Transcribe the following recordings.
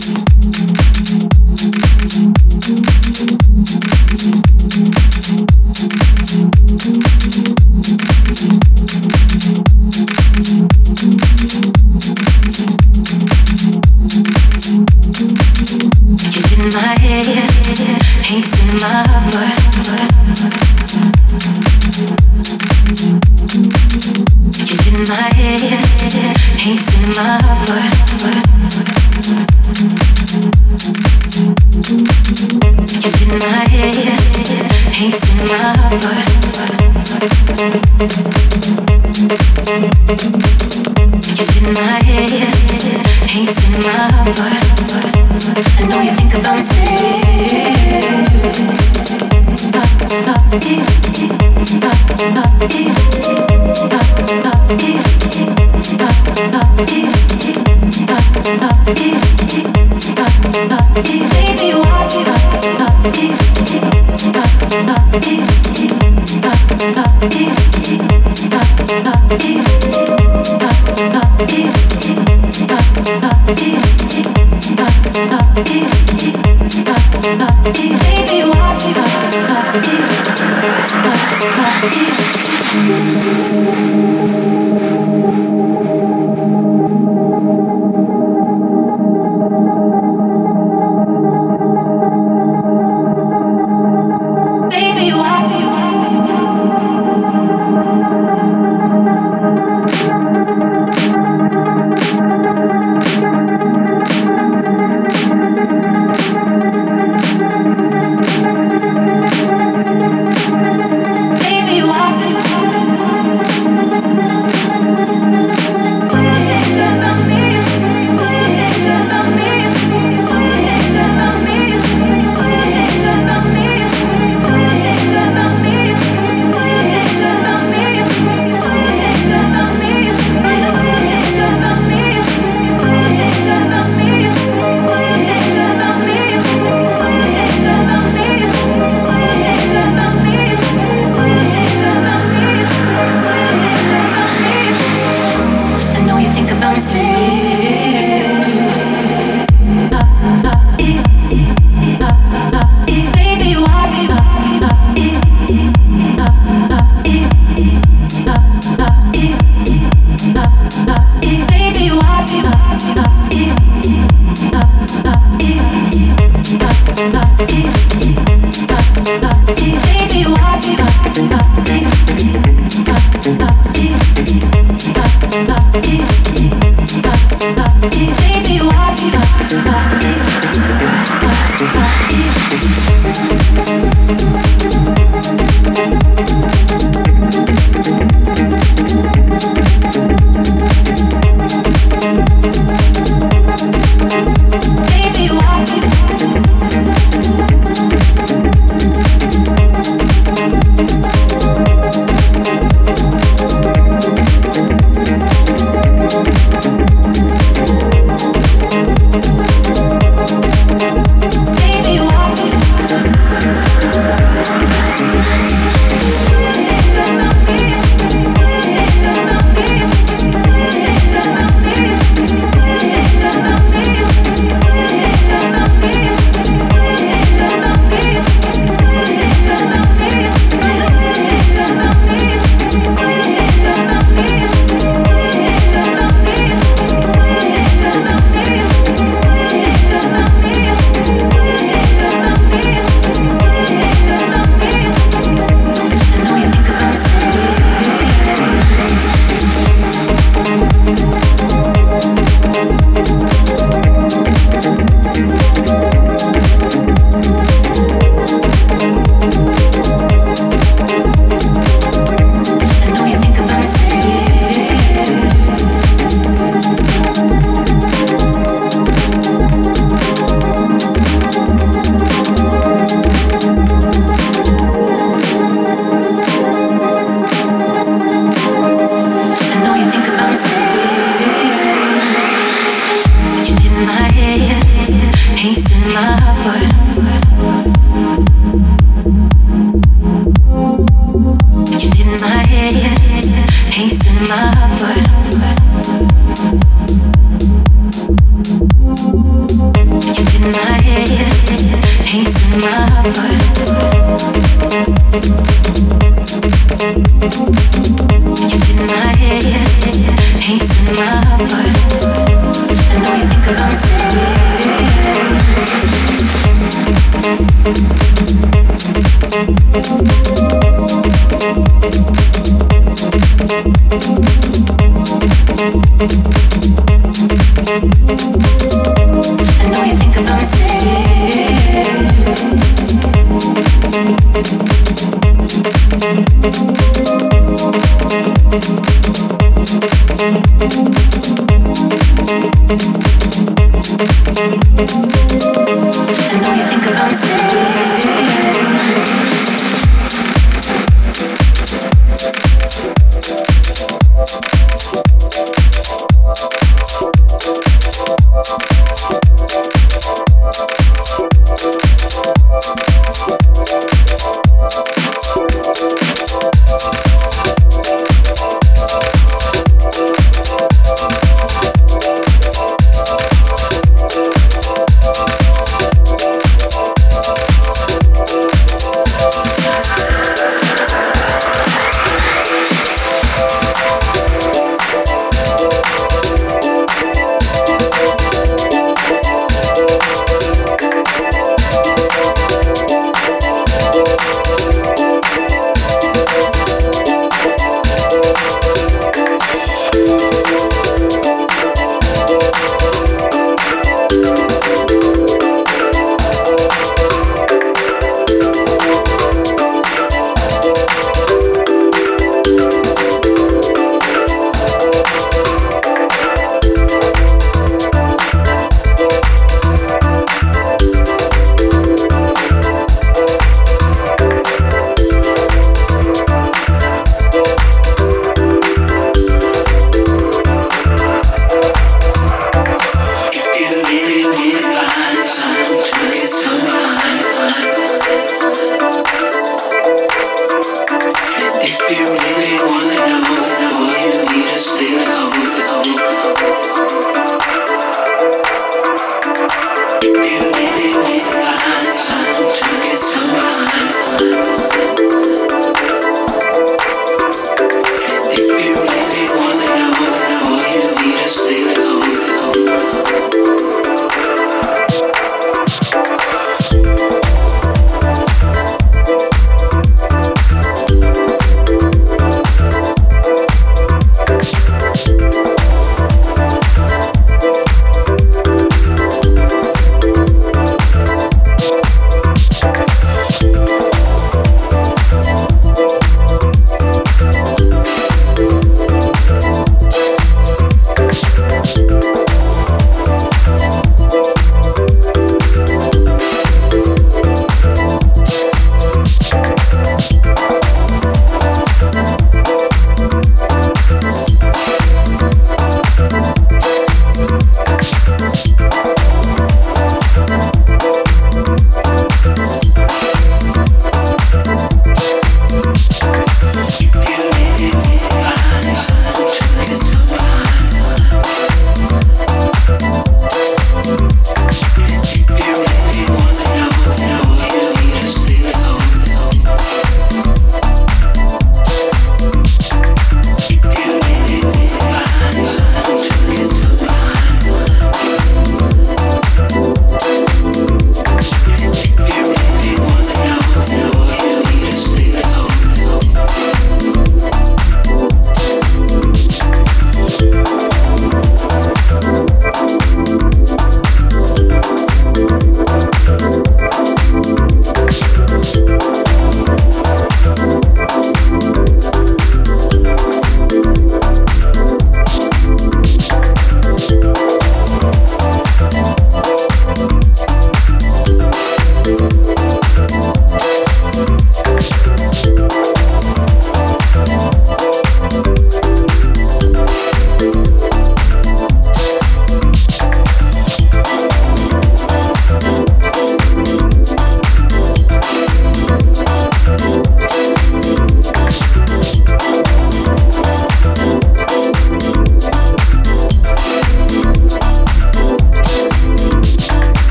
to.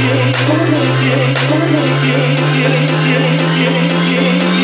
it, gonna make it, gonna make it, yeah, yeah, yeah, yeah, yeah.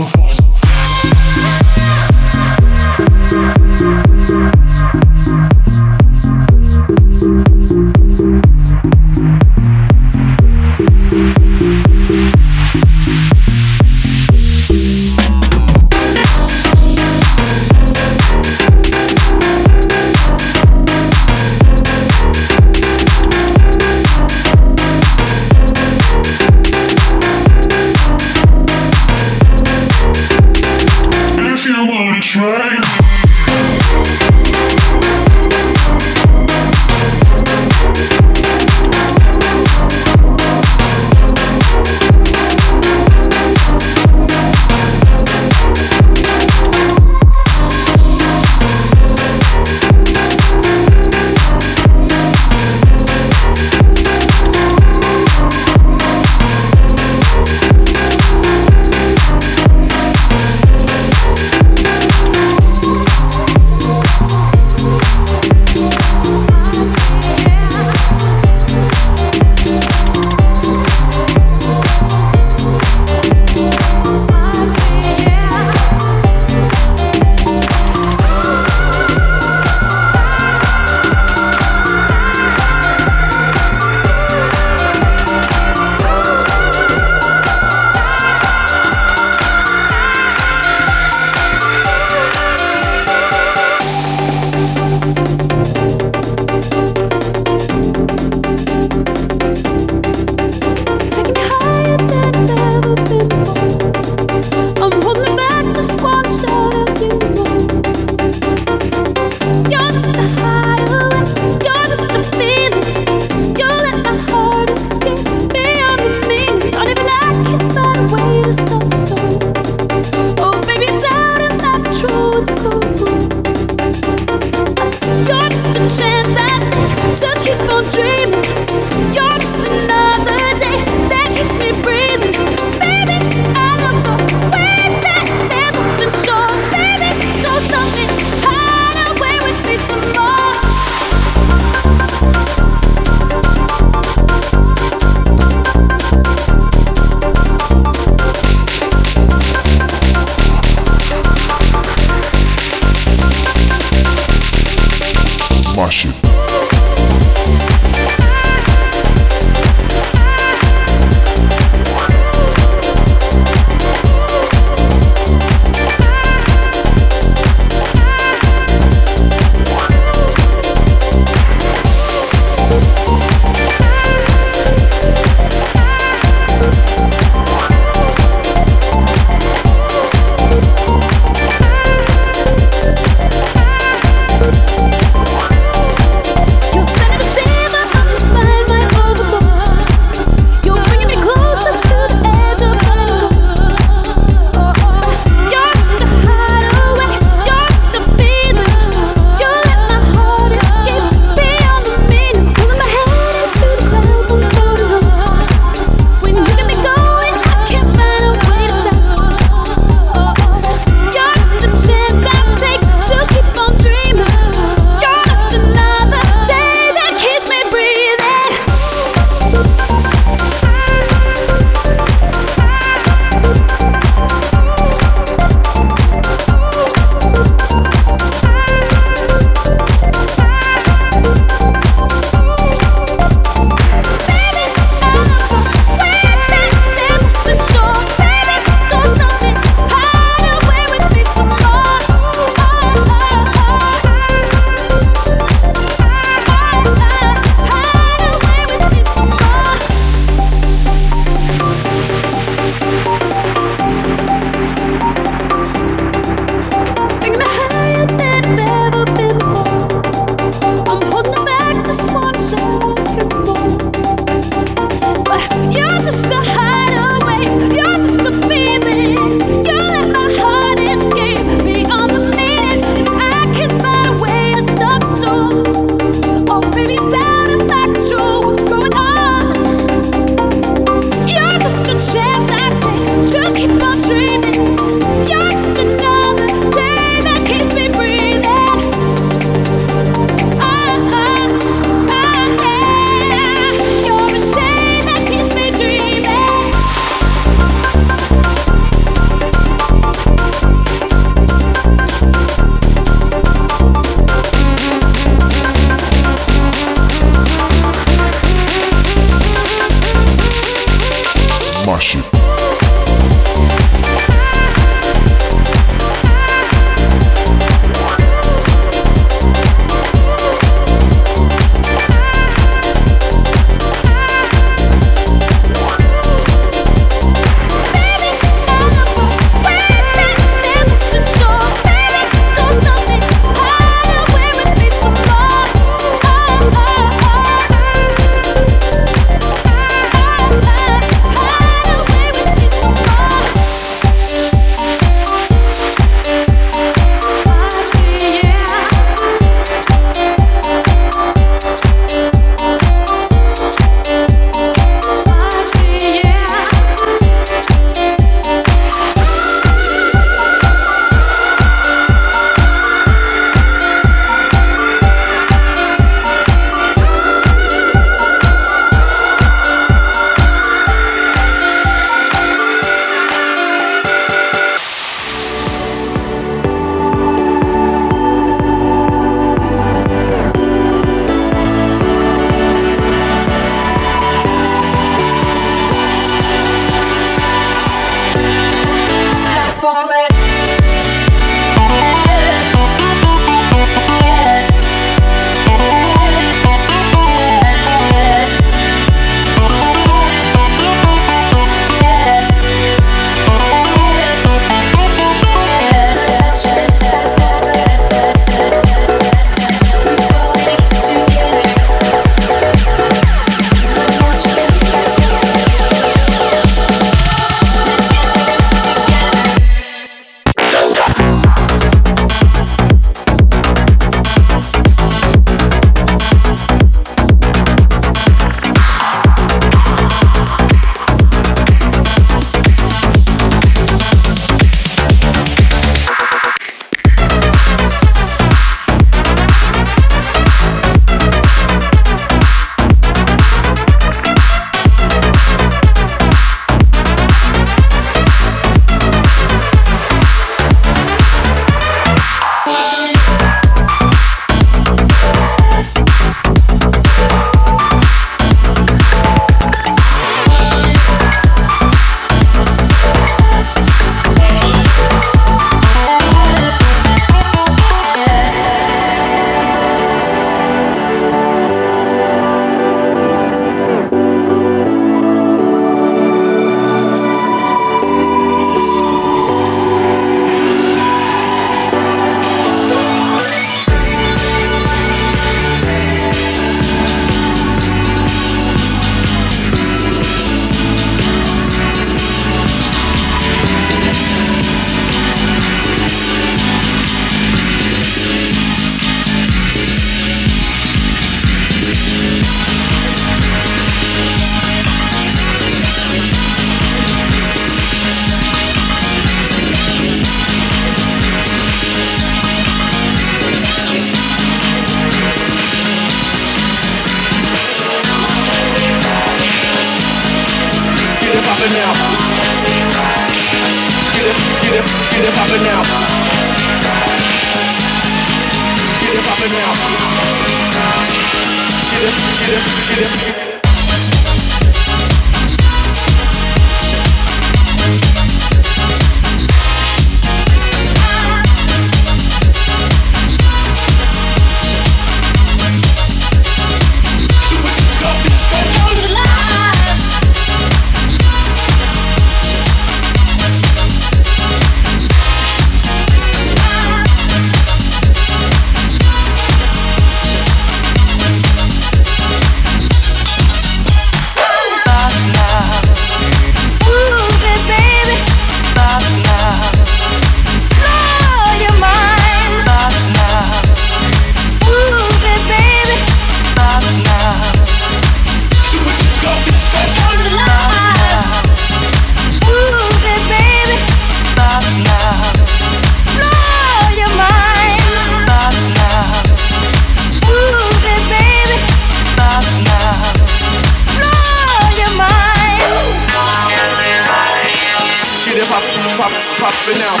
popping out.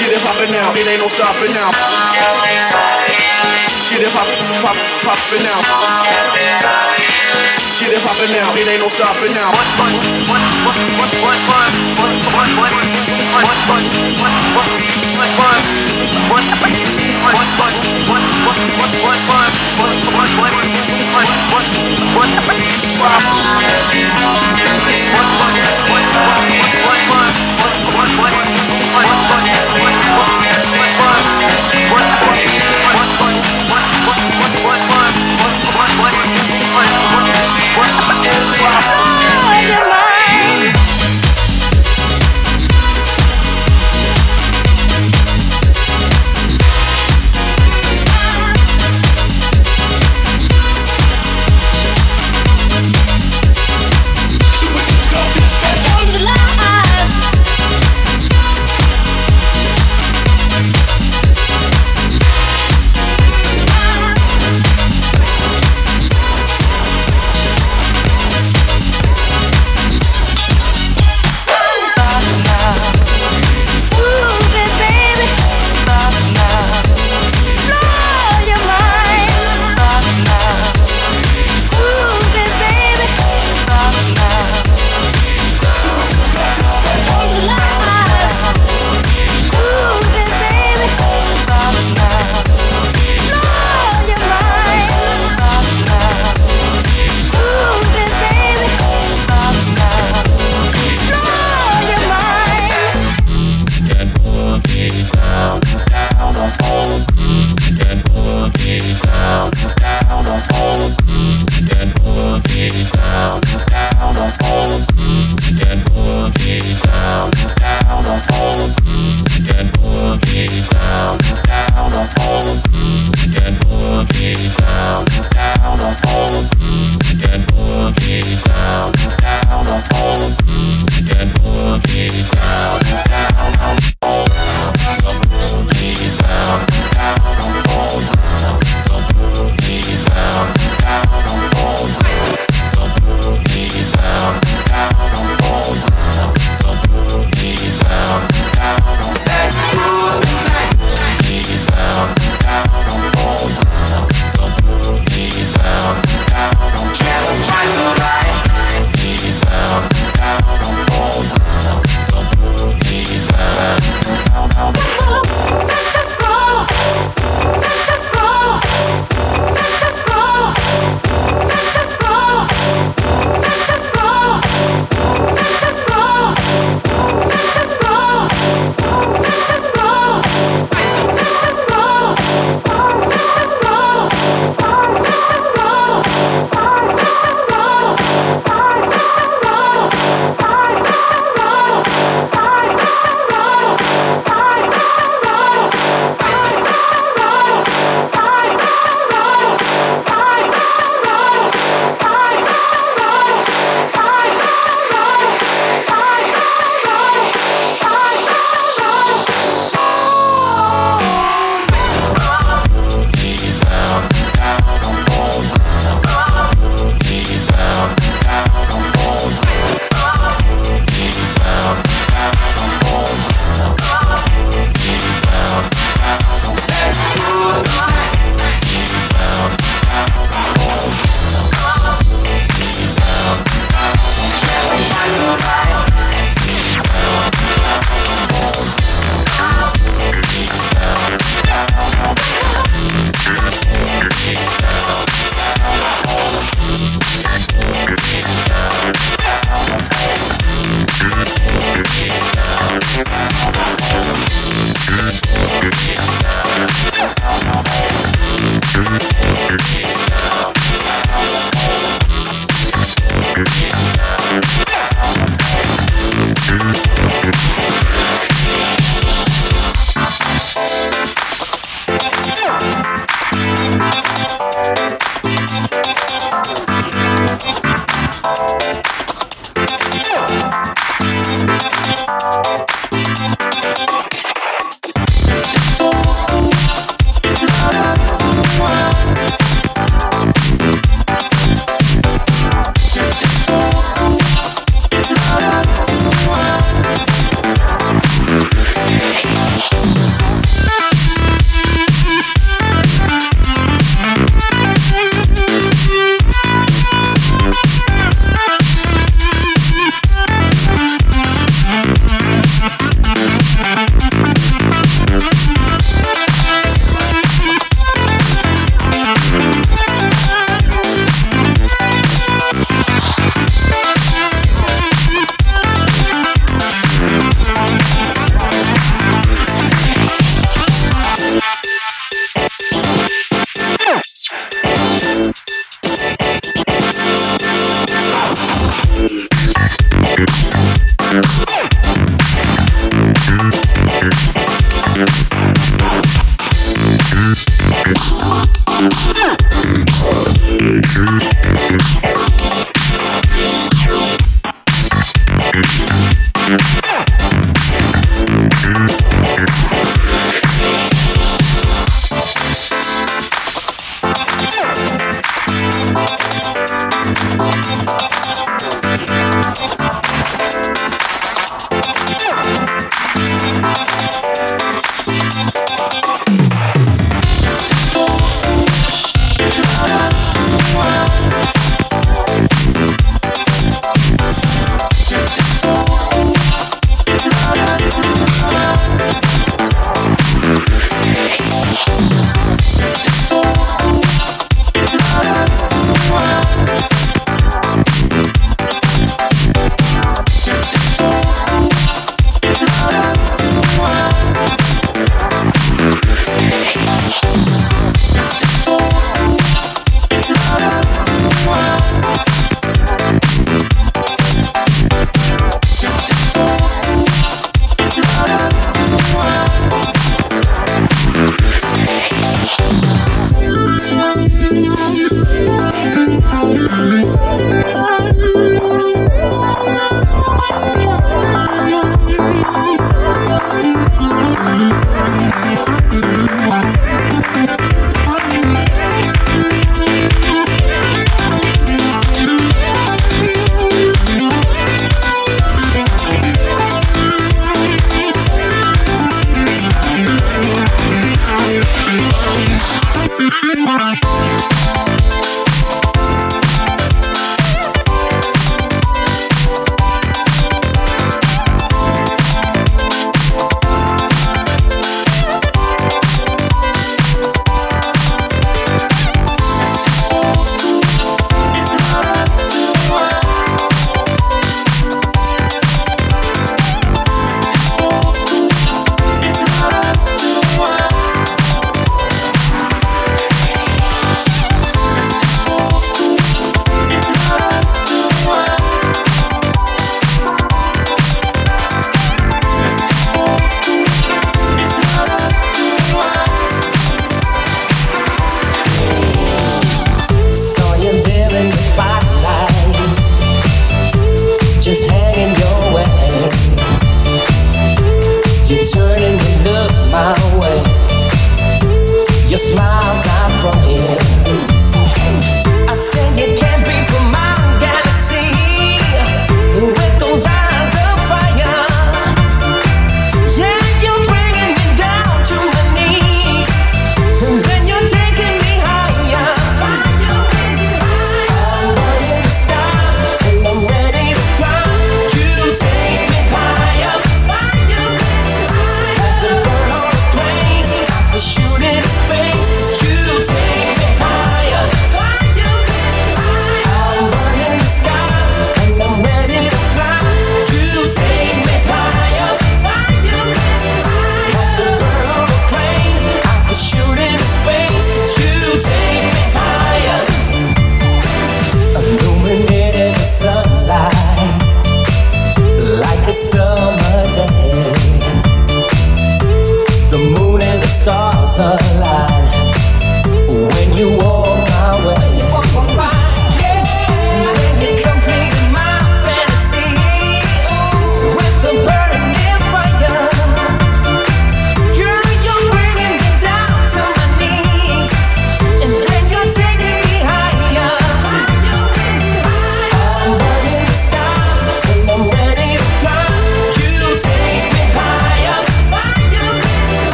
Get it popping now. It ain't no stopping now. Get it pop pop popping now. Get it popping now. It ain't no stopping now. What, what, what, what, what,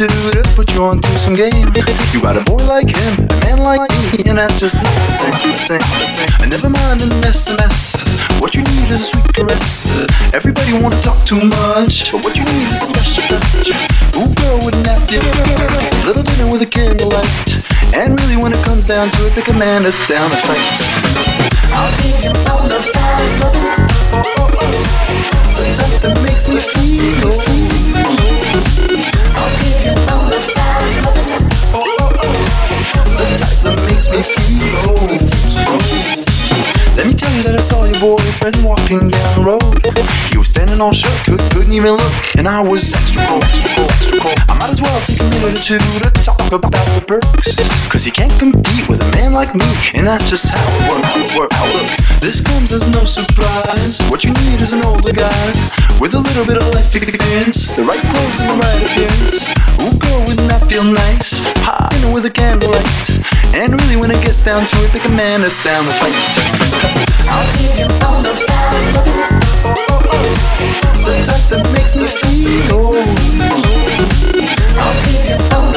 a two to put you onto some game. You got a boy like him, a man like me, and that's just not the same, the same, the same. And never mind an SMS. What you need is a sweet caress. Everybody wanna talk too much, but what you need is a special touch. Ooh, girl with a napkin, little dinner with a candlelight. And really, when it comes down to it, pick a man that's down to fight. I'll you all the fine loving. The type that makes me feel. I saw your boyfriend walking down the road. You were standing all shook, could, couldn't even look, and I was extra cold, extra extra. I might as well take a minute or two to talk about the perks. Cause you can't compete with a man like me, and that's just how it works. How it works. Look. This comes as no surprise. What you need is an older guy with a little bit of life experience, the right clothes and the right appearance. Ooh, girl, wouldn't that feel nice? Hot dinner with a candlelight. And really, when it gets down to it, pick a man that's down to fight. That makes me feel. I'll give you all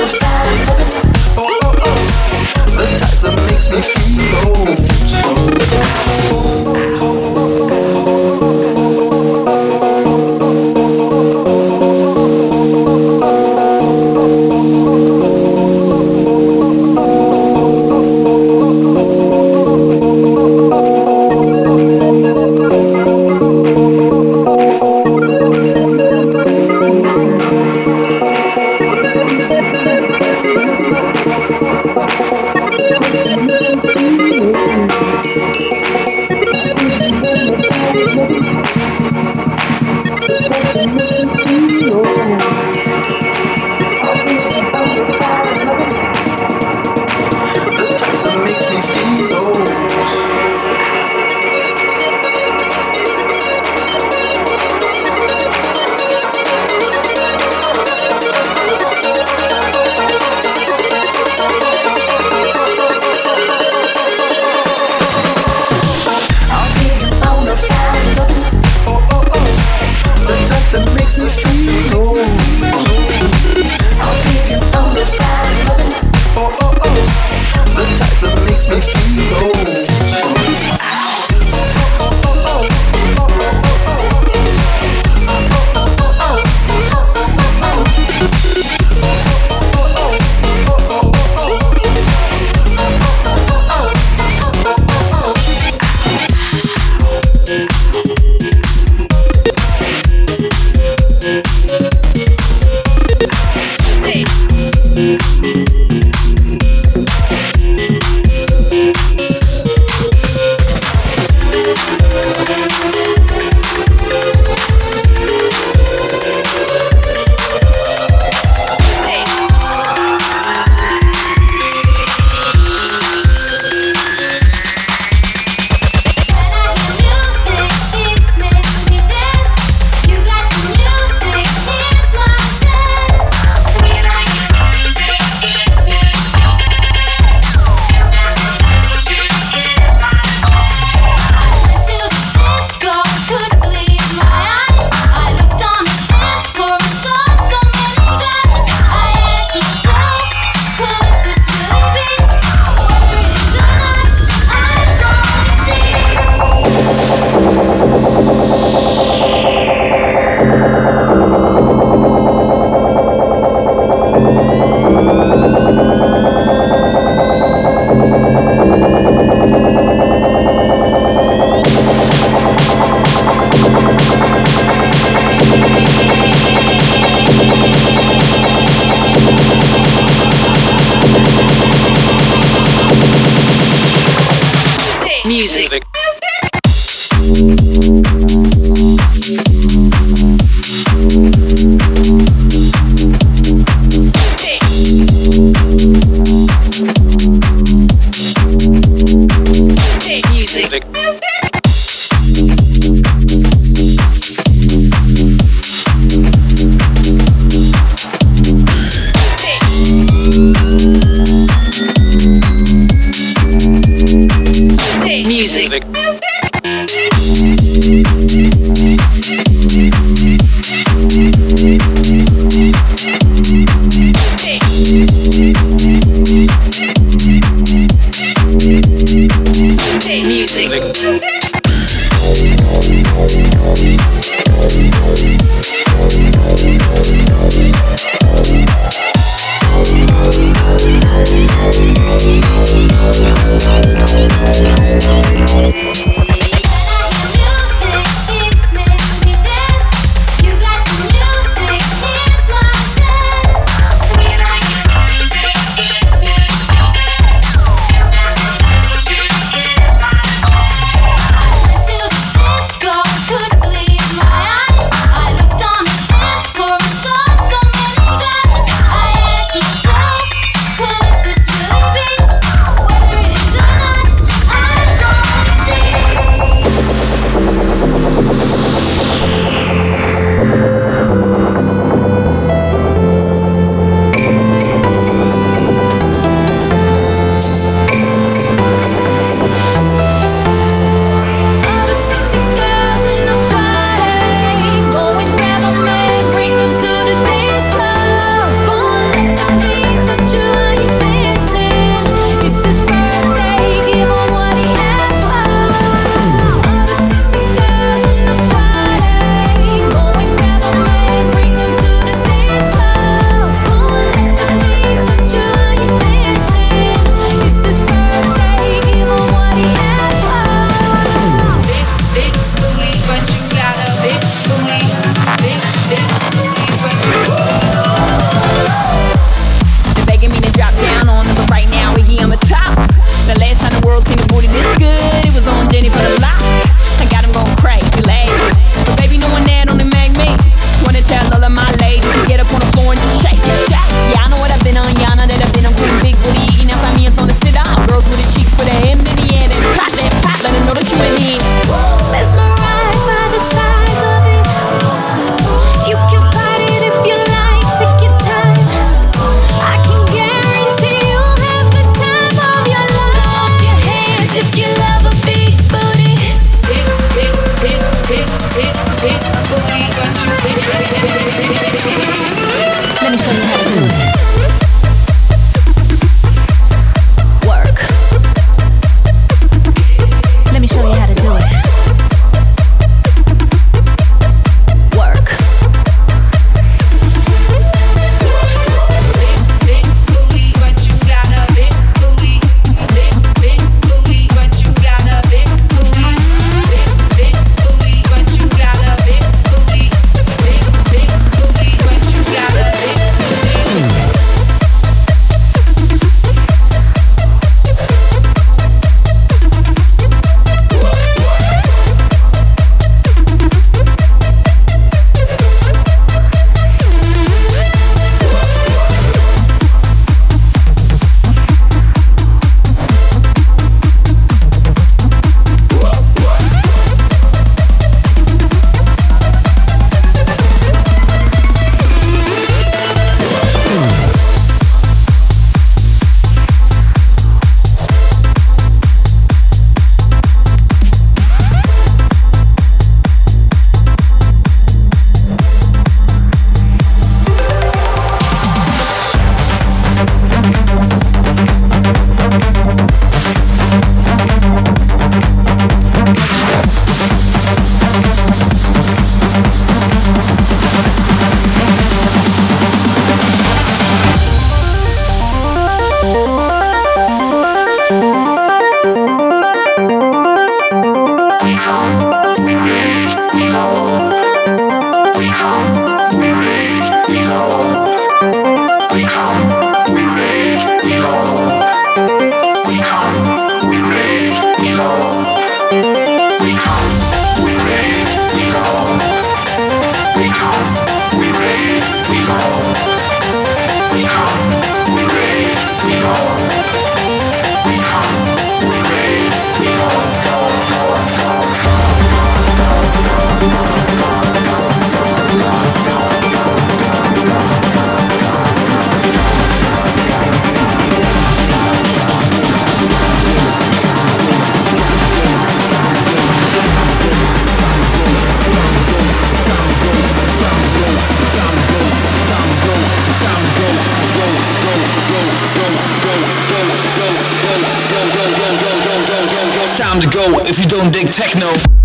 if you don't dig techno.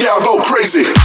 Yeah, I'll go crazy.